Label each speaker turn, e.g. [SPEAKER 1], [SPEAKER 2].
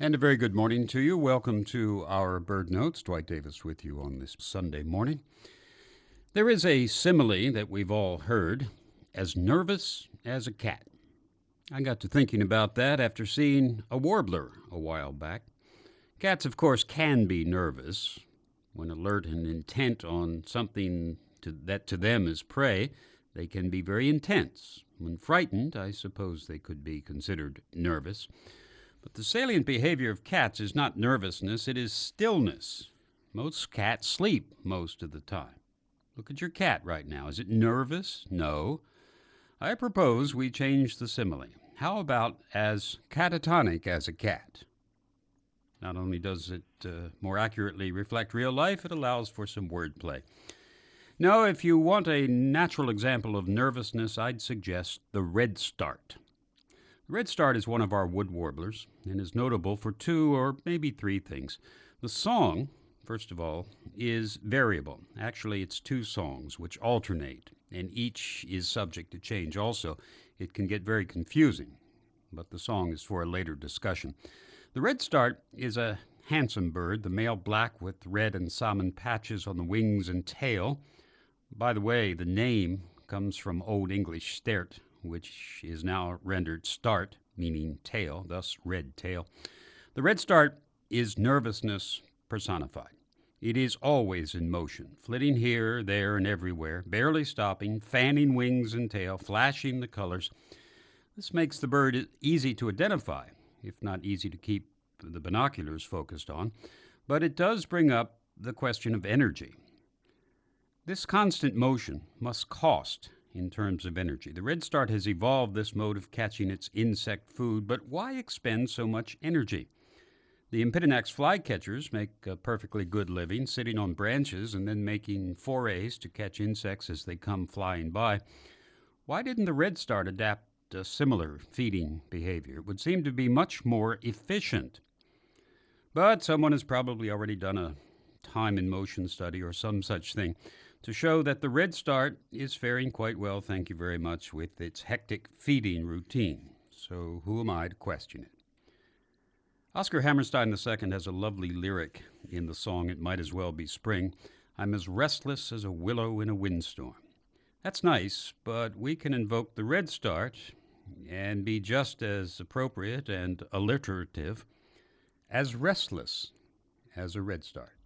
[SPEAKER 1] And a very good morning to you. Welcome to our Bird Notes. Dwight Davis with you on this Sunday morning. There is a simile that we've all heard as nervous as a cat. I got to thinking about that after seeing a warbler a while back. Cats, of course, can be nervous. When alert and intent on something to, that to them is prey, they can be very intense. When frightened, I suppose they could be considered nervous. But the salient behavior of cats is not nervousness, it is stillness. Most cats sleep most of the time. Look at your cat right now. Is it nervous? No. I propose we change the simile. How about as catatonic as a cat? Not only does it uh, more accurately reflect real life, it allows for some wordplay. Now, if you want a natural example of nervousness, I'd suggest the redstart. The redstart is one of our wood warblers and is notable for two or maybe three things. The song, first of all, is variable. Actually, it's two songs which alternate, and each is subject to change also. It can get very confusing, but the song is for a later discussion. The redstart is a handsome bird, the male black with red and salmon patches on the wings and tail. By the way, the name comes from Old English stert, which is now rendered start, meaning tail, thus red tail. The red start is nervousness personified. It is always in motion, flitting here, there, and everywhere, barely stopping, fanning wings and tail, flashing the colors. This makes the bird easy to identify, if not easy to keep the binoculars focused on, but it does bring up the question of energy. This constant motion must cost in terms of energy. The redstart has evolved this mode of catching its insect food, but why expend so much energy? The Empidonax flycatchers make a perfectly good living sitting on branches and then making forays to catch insects as they come flying by. Why didn't the redstart adapt a similar feeding behavior? It would seem to be much more efficient. But someone has probably already done a time in motion study or some such thing to show that the Red Start is faring quite well, thank you very much, with its hectic feeding routine. So who am I to question it? Oscar Hammerstein II has a lovely lyric in the song It Might As Well Be Spring. I'm as restless as a willow in a windstorm. That's nice, but we can invoke the Red Start and be just as appropriate and alliterative as restless as a redstart.